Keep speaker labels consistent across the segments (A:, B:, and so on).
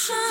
A: Shine.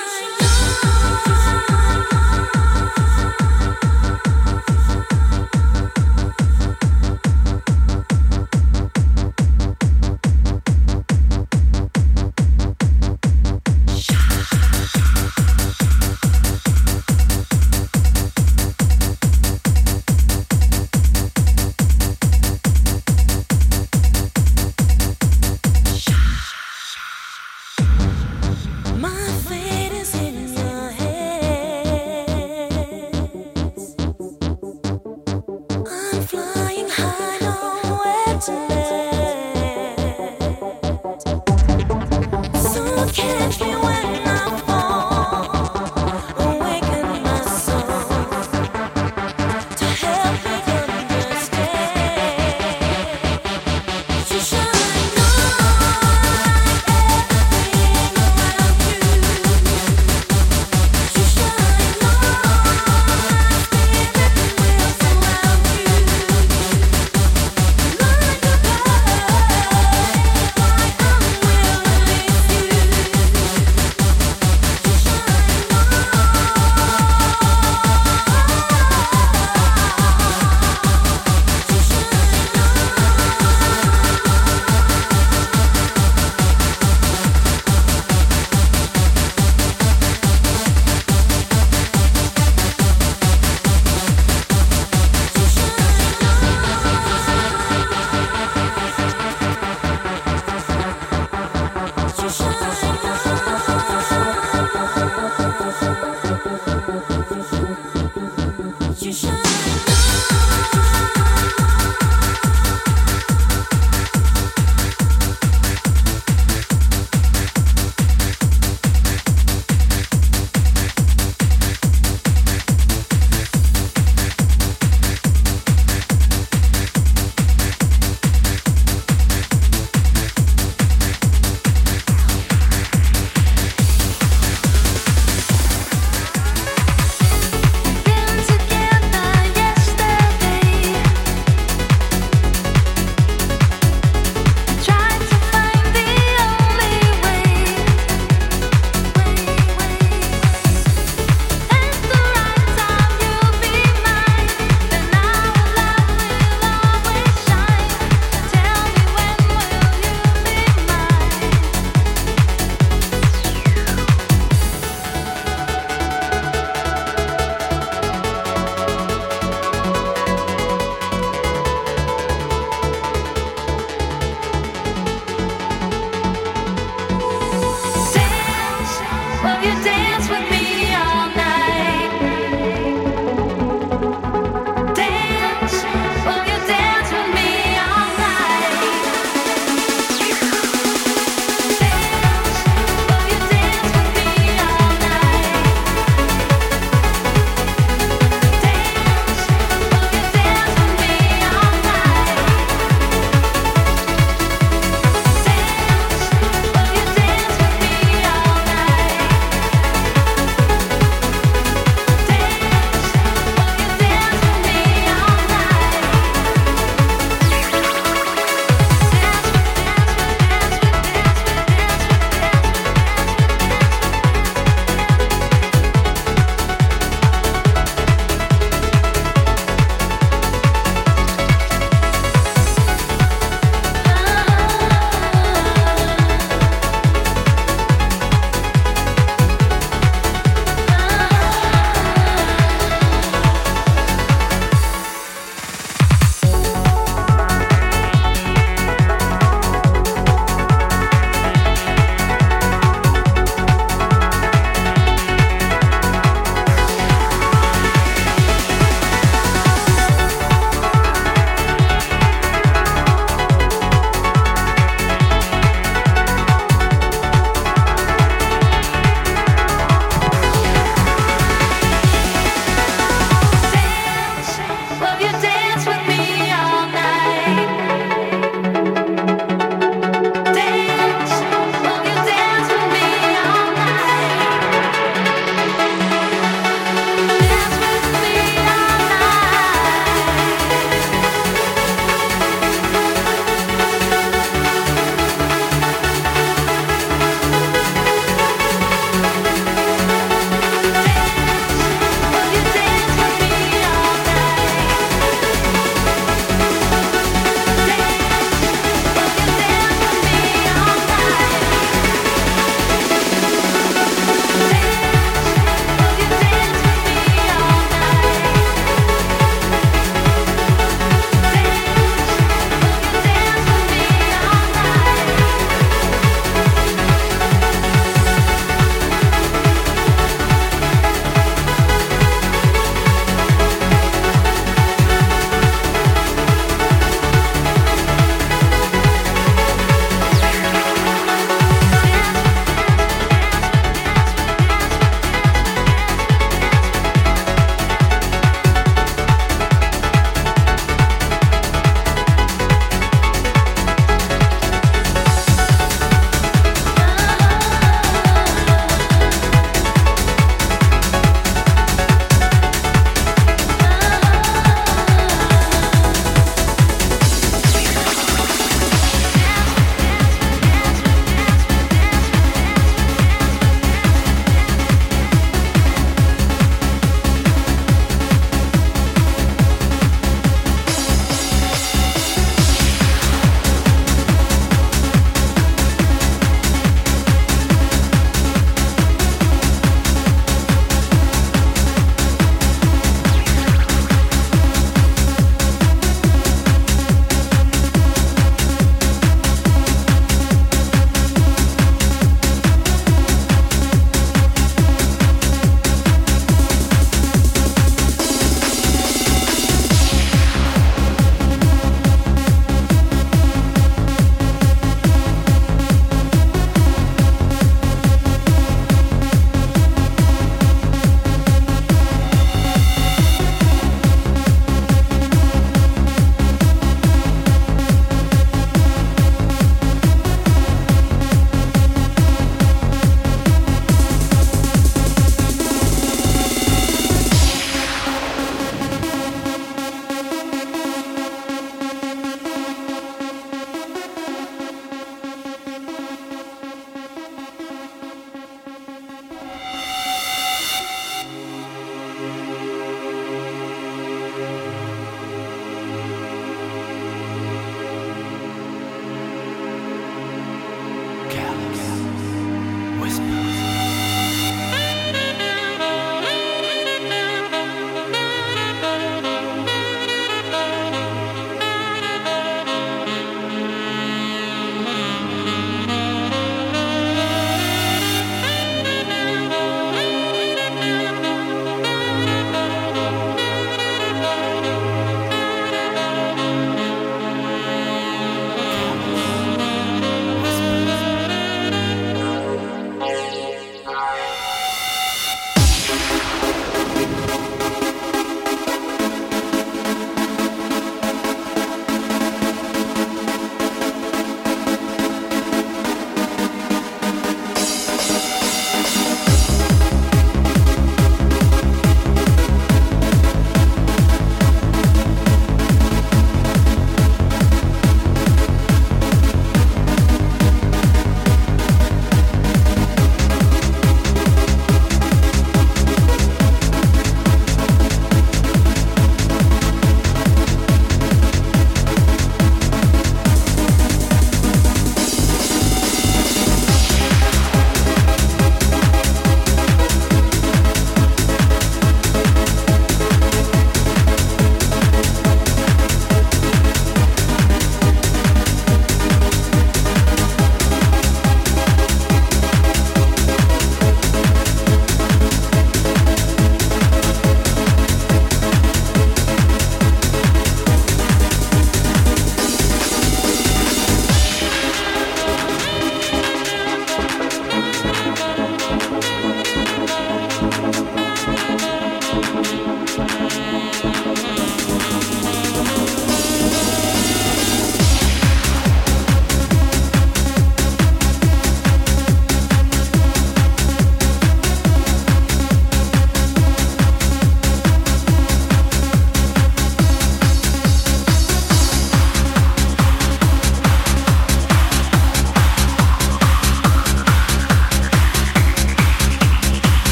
A: Bye.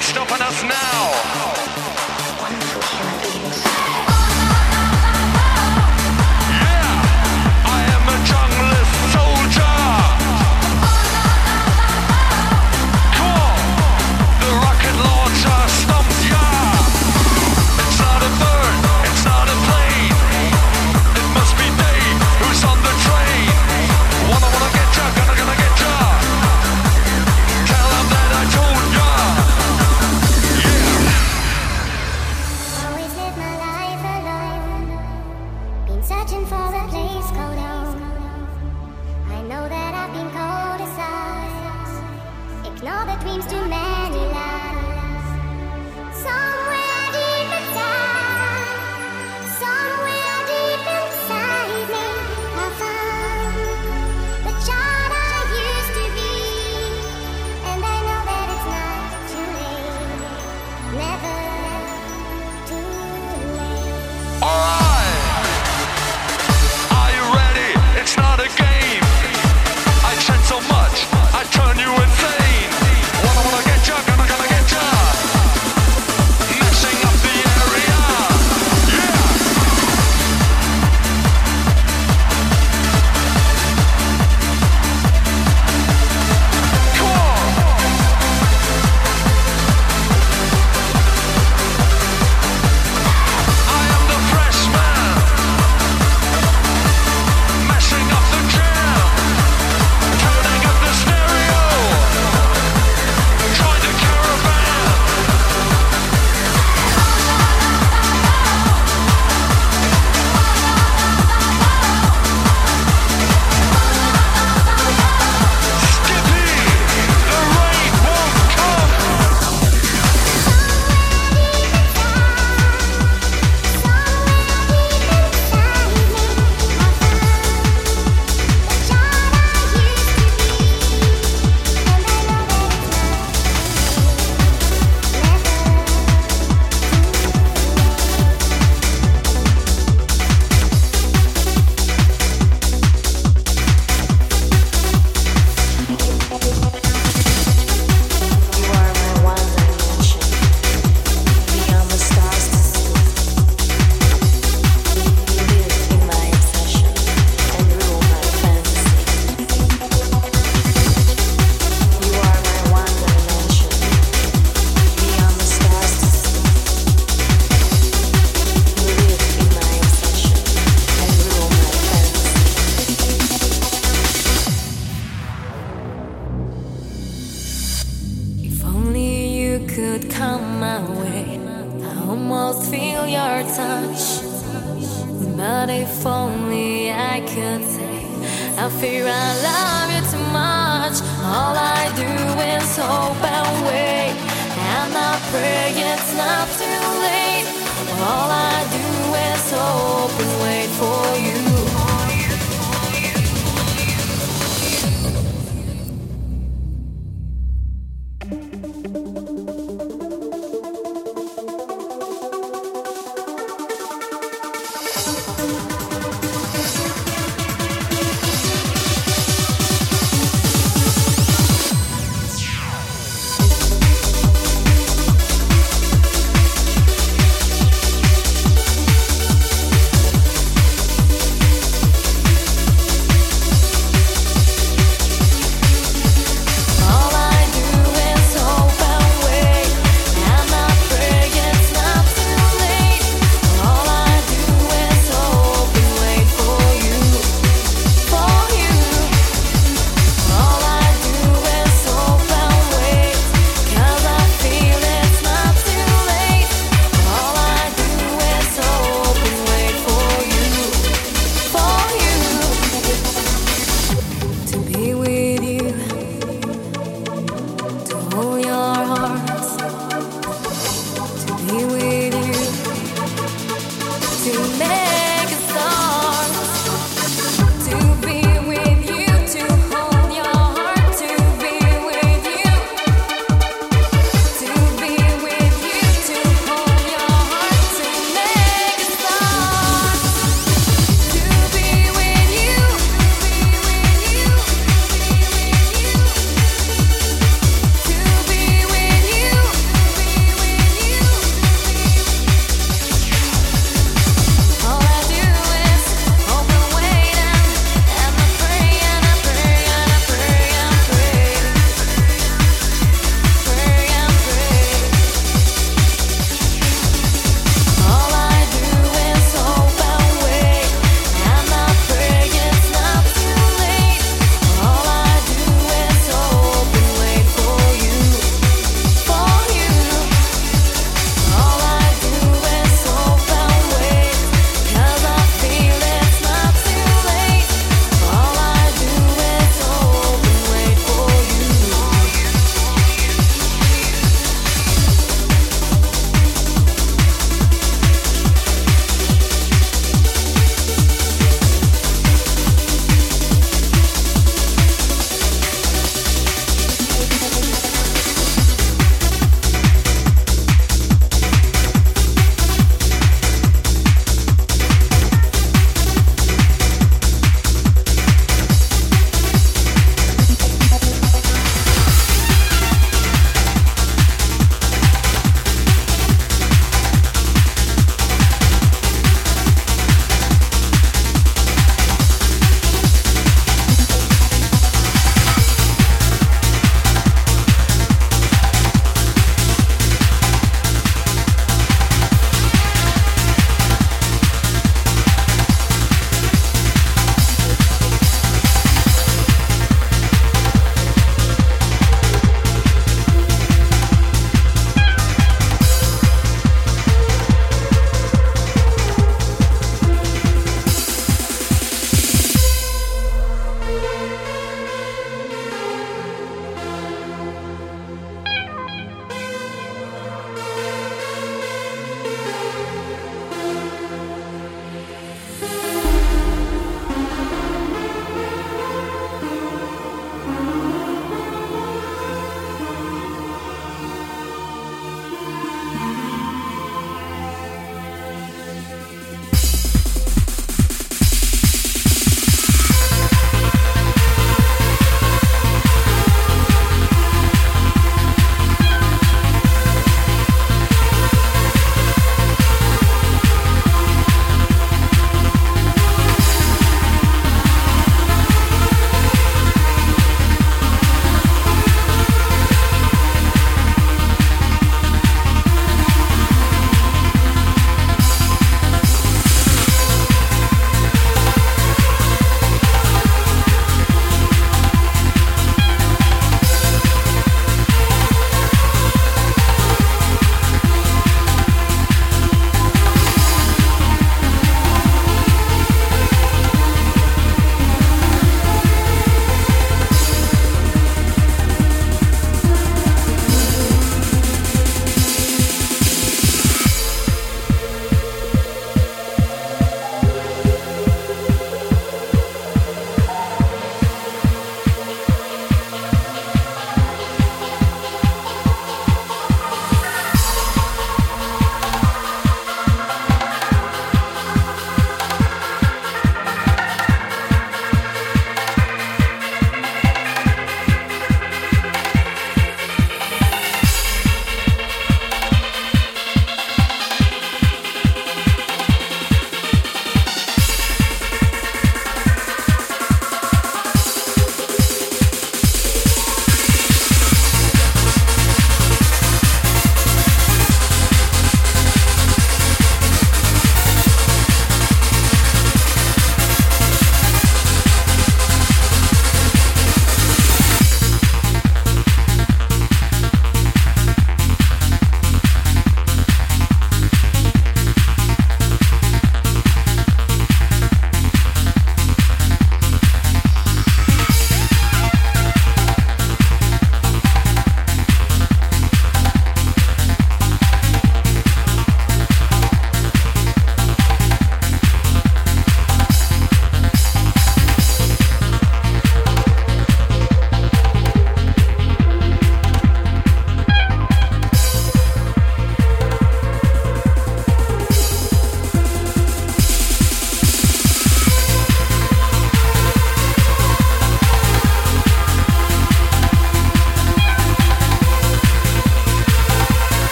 B: stopping us now.
C: Wonderful human beings.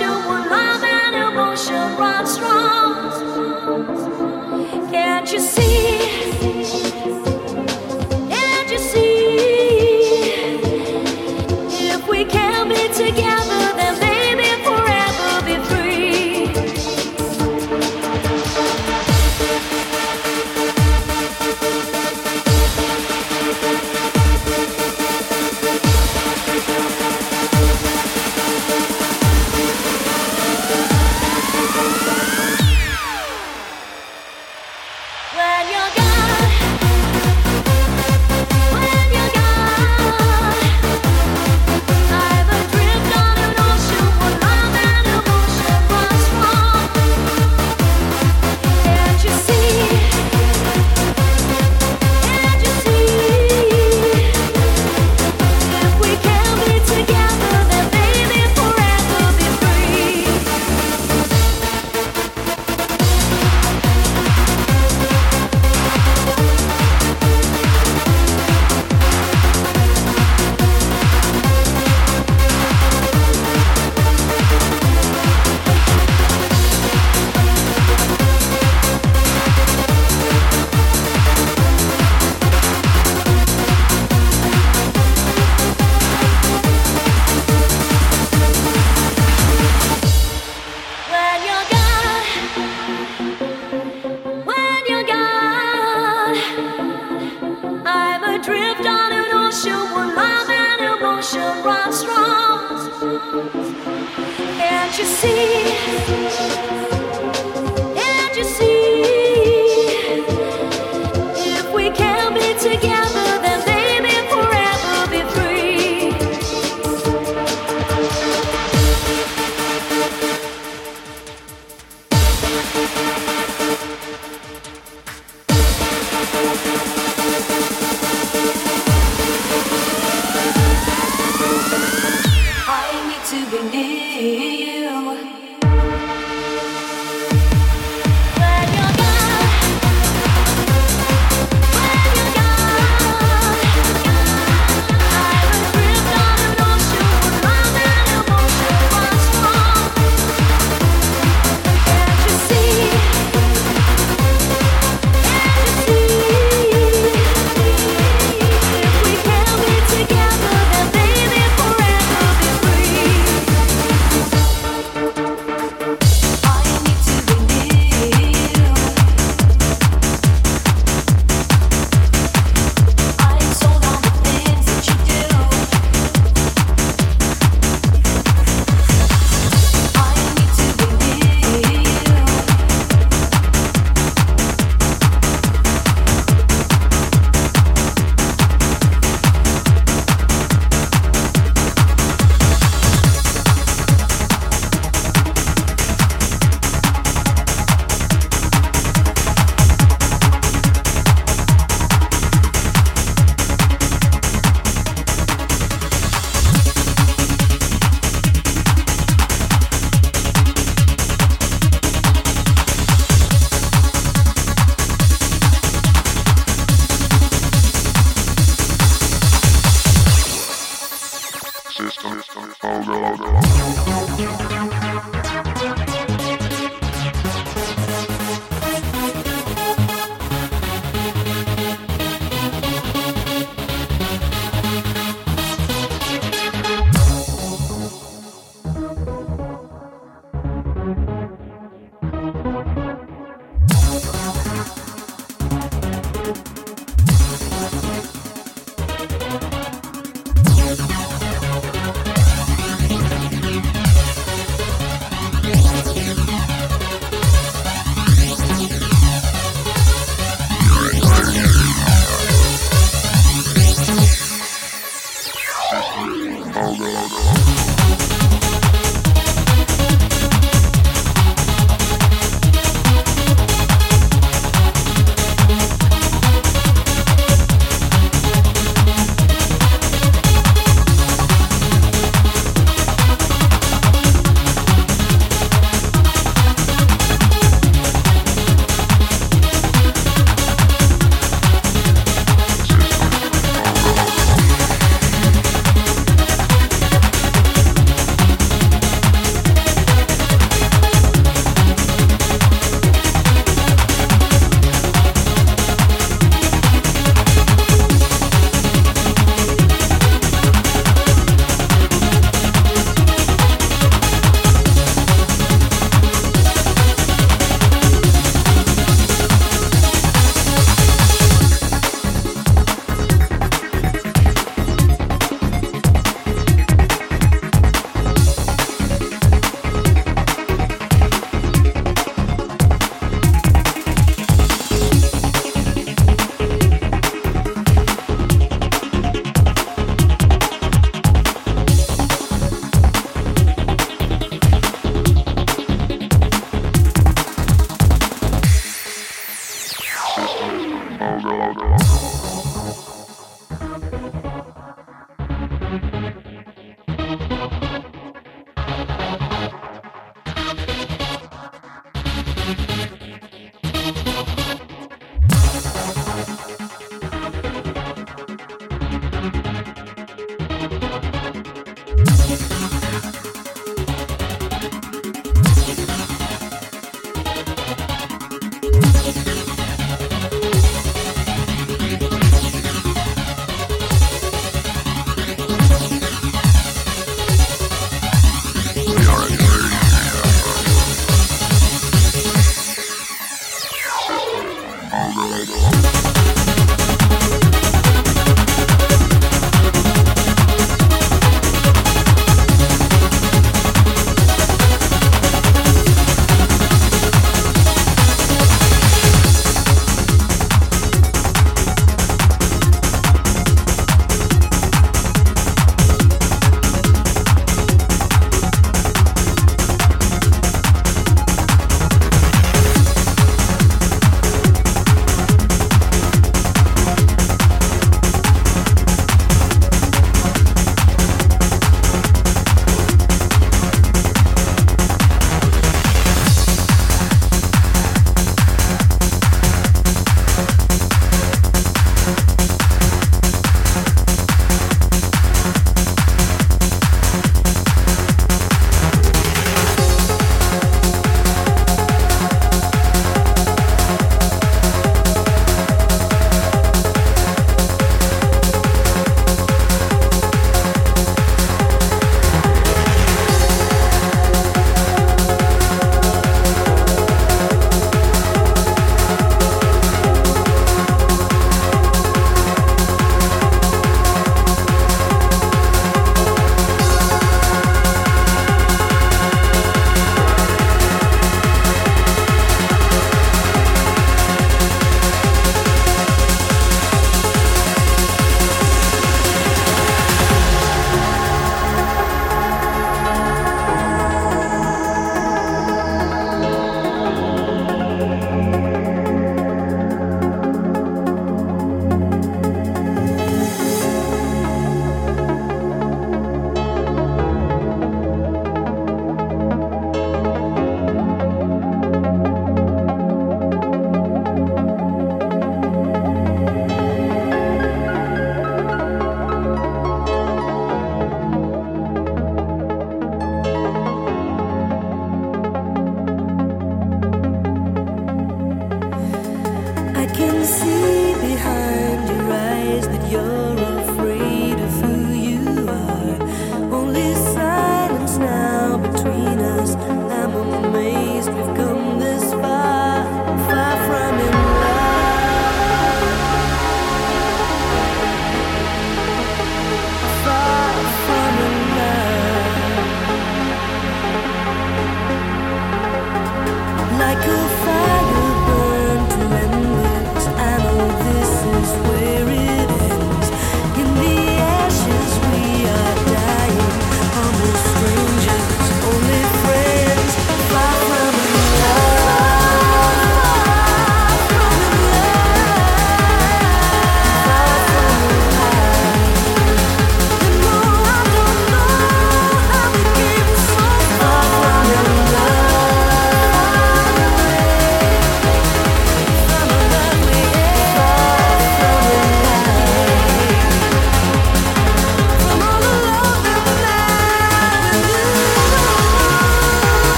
A: You see?